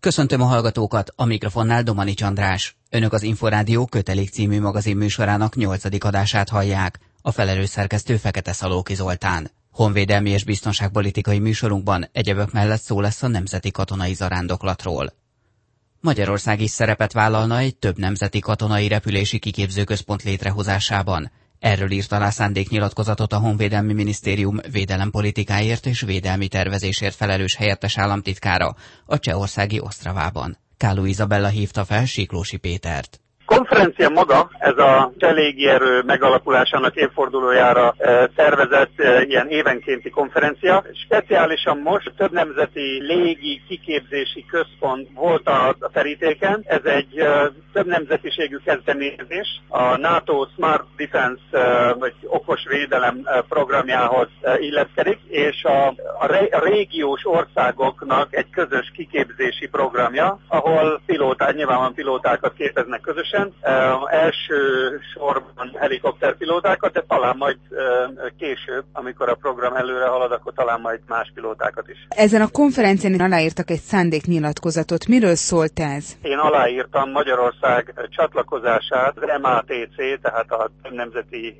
Köszöntöm a hallgatókat, a mikrofonnál Domani Csandrás. Önök az Inforádió kötelék című magazin műsorának nyolcadik adását hallják. A felelős szerkesztő Fekete Szalóki Zoltán. Honvédelmi és biztonságpolitikai műsorunkban egyebek mellett szó lesz a nemzeti katonai zarándoklatról. Magyarország is szerepet vállalna egy több nemzeti katonai repülési kiképzőközpont létrehozásában. Erről írt alá szándéknyilatkozatot a Honvédelmi Minisztérium védelempolitikáért és védelmi tervezésért felelős helyettes államtitkára a csehországi Osztravában. Káló Izabella hívta fel Siklósi Pétert konferencia maga, ez a légierő megalakulásának évfordulójára szervezett ilyen évenkénti konferencia. Speciálisan most több nemzeti légi kiképzési központ volt a terítéken. Ez egy több nemzetiségű kezdeményezés. A NATO Smart Defense vagy okos védelem programjához illeszkedik, és a, régiós országoknak egy közös kiképzési programja, ahol pilóták, nyilván pilótákat képeznek közösen, területen, első sorban helikopterpilótákat, de talán majd később, amikor a program előre halad, akkor talán majd más pilótákat is. Ezen a konferencián aláírtak egy szándéknyilatkozatot. Miről szólt ez? Én aláírtam Magyarország csatlakozását, az MATC, tehát a Nemzeti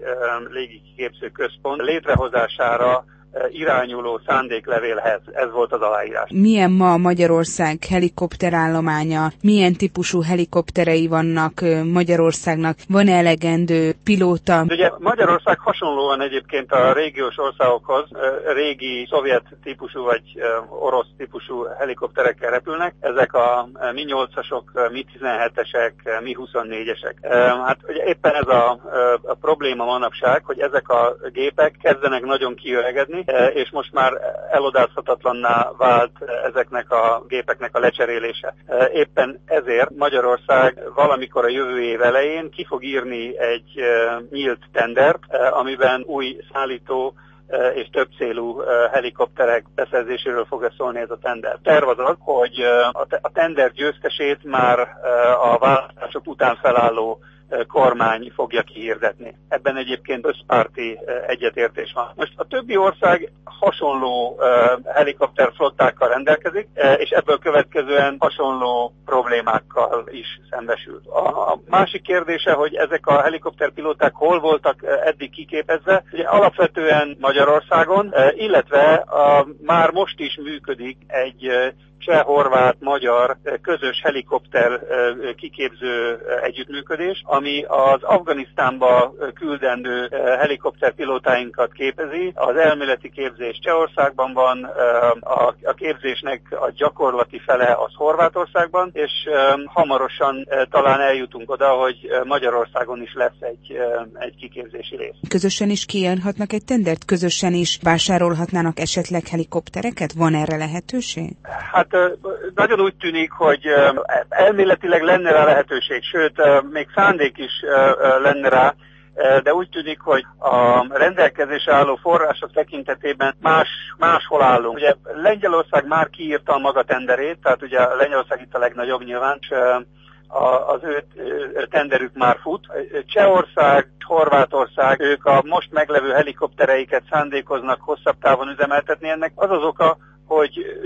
Légiképző Központ létrehozására irányuló szándéklevélhez. Ez volt az aláírás. Milyen ma Magyarország helikopterállománya, milyen típusú helikopterei vannak Magyarországnak, van -e elegendő pilóta? Ugye Magyarország hasonlóan egyébként a régiós országokhoz régi szovjet típusú vagy orosz típusú helikopterekkel repülnek. Ezek a Mi-8-asok, Mi-17-esek, Mi-24-esek. Hát ugye éppen ez a, a probléma manapság, hogy ezek a gépek kezdenek nagyon kiöregedni, És most már elodázhatatlanná vált ezeknek a gépeknek a lecserélése. Éppen ezért Magyarország valamikor a jövő év elején ki fog írni egy nyílt tendert, amiben új szállító és több célú helikopterek beszerzéséről fog szólni ez a tender. Terv az, hogy a tender győztesét már a választások után felálló kormány fogja kihirdetni. Ebben egyébként összpárti egyetértés van. Most a többi ország hasonló helikopterflottákkal rendelkezik, és ebből következően hasonló problémákkal is szembesült. A másik kérdése, hogy ezek a helikopterpilóták hol voltak eddig kiképezve, ugye alapvetően Magyarországon, illetve a, már most is működik egy cseh, horvát, magyar közös helikopter kiképző együttműködés, ami az Afganisztánba küldendő helikopterpilótáinkat képezi. Az elméleti képzés Csehországban van, a képzésnek a gyakorlati fele az Horvátországban, és hamarosan talán eljutunk oda, hogy Magyarországon is lesz egy, egy kiképzési rész. Közösen is kijelenthatnak egy tendert? Közösen is vásárolhatnának esetleg helikoptereket? Van erre lehetőség? Hát nagyon úgy tűnik, hogy elméletileg lenne rá lehetőség, sőt, még szándék is lenne rá, de úgy tűnik, hogy a rendelkezésre álló források tekintetében más, máshol állunk. Ugye Lengyelország már kiírta a maga tenderét, tehát ugye Lengyelország itt a legnagyobb nyilván, és az ő tenderük már fut. Csehország, Horvátország, ők a most meglevő helikoptereiket szándékoznak hosszabb távon üzemeltetni. Ennek az az oka, hogy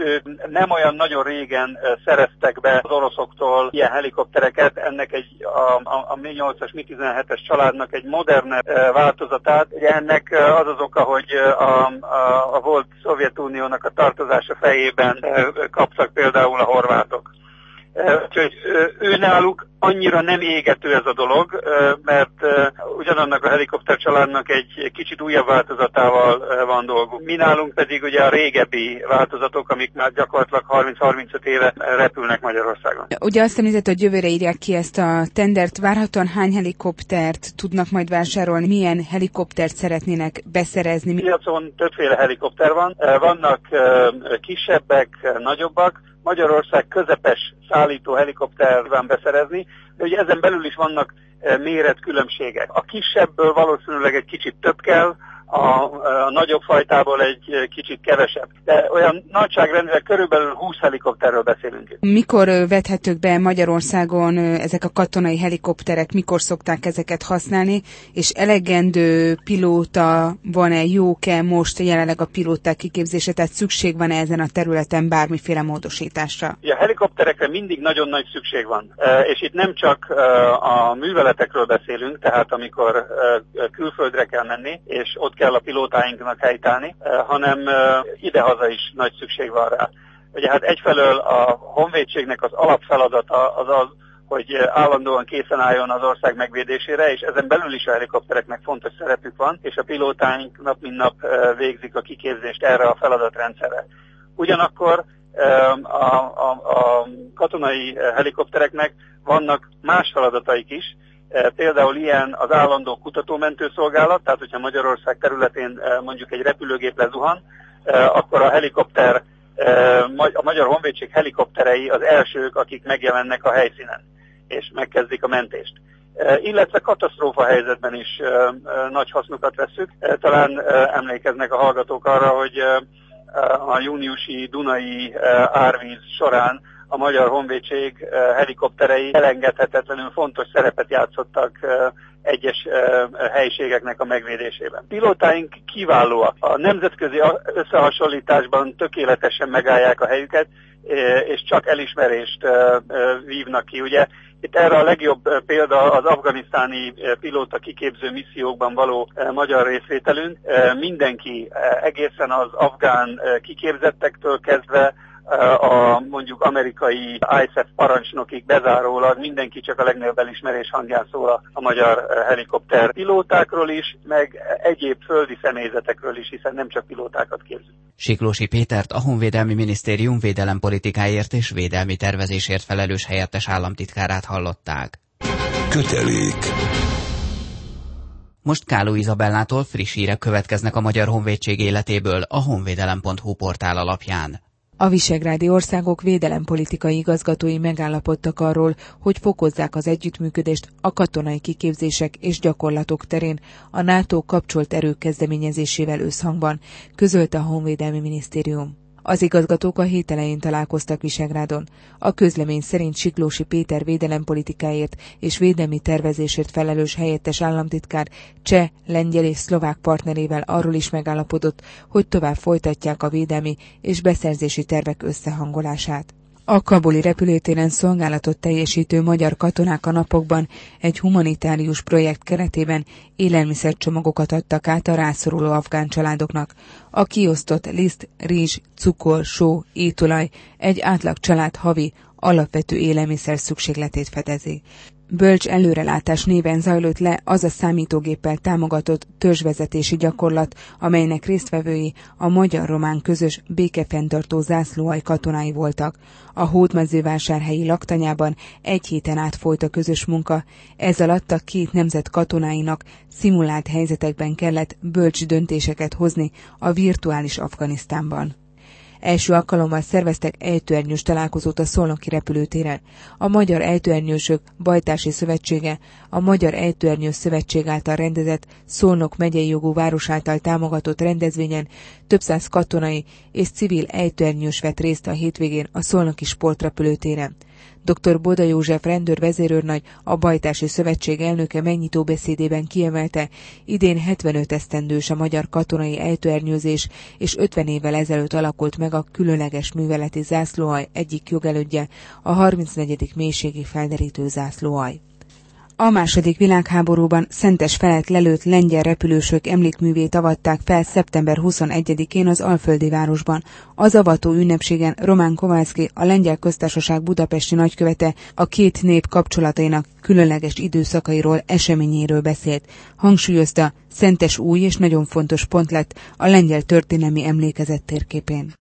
nem olyan nagyon régen szereztek be az oroszoktól ilyen helikoptereket, ennek egy a, a, a Mi-8-as, Mi-17-es családnak egy modern változatát. Ugye ennek az az oka, hogy a, a, a volt Szovjetuniónak a tartozása fejében kaptak például a horvátok. Úgyhogy ő náluk annyira nem égető ez a dolog, mert ugyanannak a helikopter családnak egy kicsit újabb változatával van dolgunk. Mi nálunk pedig ugye a régebbi változatok, amik már gyakorlatilag 30-35 éve repülnek Magyarországon. Ugye azt említett, hogy jövőre írják ki ezt a tendert. Várhatóan hány helikoptert tudnak majd vásárolni? Milyen helikoptert szeretnének beszerezni? Piacon többféle helikopter van. Vannak kisebbek, nagyobbak, Magyarország közepes szállító helikopter van beszerezni, de ugye ezen belül is vannak méretkülönbségek. A kisebbből valószínűleg egy kicsit több kell, a, a nagyobb fajtából egy kicsit kevesebb. De olyan nagyságrendileg körülbelül 20 helikopterről beszélünk. Mikor vethetők be Magyarországon ezek a katonai helikopterek, mikor szokták ezeket használni, és elegendő pilóta van-e, jók-e most jelenleg a pilóták kiképzése, tehát szükség van-e ezen a területen bármiféle módosításra? A helikopterekre mindig nagyon nagy szükség van, és itt nem csak a műveletekről beszélünk, tehát amikor külföldre kell menni, és ott kell a pilótáinknak helytállni, hanem idehaza is nagy szükség van rá. Ugye hát egyfelől a honvédségnek az alapfeladata az az, hogy állandóan készen álljon az ország megvédésére, és ezen belül is a helikoptereknek fontos szerepük van, és a pilótáink nap mint nap végzik a kiképzést erre a feladatrendszerre. Ugyanakkor a, a, a katonai helikoptereknek vannak más feladataik is, Például ilyen az állandó kutatómentőszolgálat, tehát hogyha Magyarország területén mondjuk egy repülőgép lezuhan, akkor a helikopter, a Magyar Honvédség helikopterei az elsők, akik megjelennek a helyszínen, és megkezdik a mentést. Illetve katasztrófa helyzetben is nagy hasznukat veszük. Talán emlékeznek a hallgatók arra, hogy a júniusi Dunai árvíz során a Magyar Honvédség eh, helikopterei elengedhetetlenül fontos szerepet játszottak eh, egyes eh, helyiségeknek a megvédésében. Pilótáink kiválóak. A nemzetközi összehasonlításban tökéletesen megállják a helyüket, és csak elismerést vívnak ki. Ugye itt erre a legjobb példa az afganisztáni pilóta kiképző missziókban való magyar részvételünk. Mindenki egészen az afgán kiképzettektől kezdve a mondjuk amerikai ISAF parancsnokig bezárólag mindenki csak a legnagyobb elismerés hangján szól a, a magyar helikopter pilótákról is, meg egyéb földi személyzetekről is, hiszen nem csak pilótákat képzünk. Siklósi Pétert a Honvédelmi Minisztérium védelempolitikáért és védelmi tervezésért felelős helyettes államtitkárát hallották. Kötelék. Most Káló Izabellától friss hírek következnek a Magyar Honvédség életéből a honvédelem.hu portál alapján. A visegrádi országok védelempolitikai igazgatói megállapodtak arról, hogy fokozzák az együttműködést a katonai kiképzések és gyakorlatok terén a NATO kapcsolt erők kezdeményezésével összhangban, közölte a Honvédelmi Minisztérium. Az igazgatók a hét elején találkoztak Visegrádon. A közlemény szerint Siklósi Péter védelempolitikáért és védelmi tervezésért felelős helyettes államtitkár cseh, lengyel és szlovák partnerével arról is megállapodott, hogy tovább folytatják a védelmi és beszerzési tervek összehangolását. A kabuli repülőtéren szolgálatot teljesítő magyar katonák a napokban egy humanitárius projekt keretében élelmiszercsomagokat adtak át a rászoruló afgán családoknak. A kiosztott liszt, rizs, cukor, só, étolaj egy átlag család havi alapvető élelmiszer szükségletét fedezi. Bölcs előrelátás néven zajlott le az a számítógéppel támogatott törzsvezetési gyakorlat, amelynek résztvevői a magyar-román közös békefenntartó zászlóaj katonái voltak. A hódmezővásárhelyi laktanyában egy héten át folyt a közös munka, ez alatt a két nemzet katonáinak szimulált helyzetekben kellett bölcs döntéseket hozni a virtuális Afganisztánban. Első alkalommal szerveztek ejtőernyős találkozót a Szolnoki repülőtéren. A Magyar Ejtőernyősök Bajtási Szövetsége, a Magyar Ejtőernyős Szövetség által rendezett Szolnok megyei jogú város által támogatott rendezvényen több száz katonai és civil ejtőernyős vett részt a hétvégén a Szolnoki sportrepülőtéren. Dr. Boda József rendőr vezérőrnagy, a Bajtási Szövetség elnöke megnyitó beszédében kiemelte, idén 75 esztendős a magyar katonai ejtőernyőzés, és 50 évvel ezelőtt alakult meg a különleges műveleti zászlóaj egyik jogelődje, a 34. mélységi felderítő zászlóaj. A második világháborúban szentes felett lelőtt lengyel repülősök emlékművét avatták fel szeptember 21-én az Alföldi városban. Az avató ünnepségen Román Kovászki, a lengyel köztársaság budapesti nagykövete a két nép kapcsolatainak különleges időszakairól, eseményéről beszélt. Hangsúlyozta, szentes új és nagyon fontos pont lett a lengyel történelmi emlékezet térképén.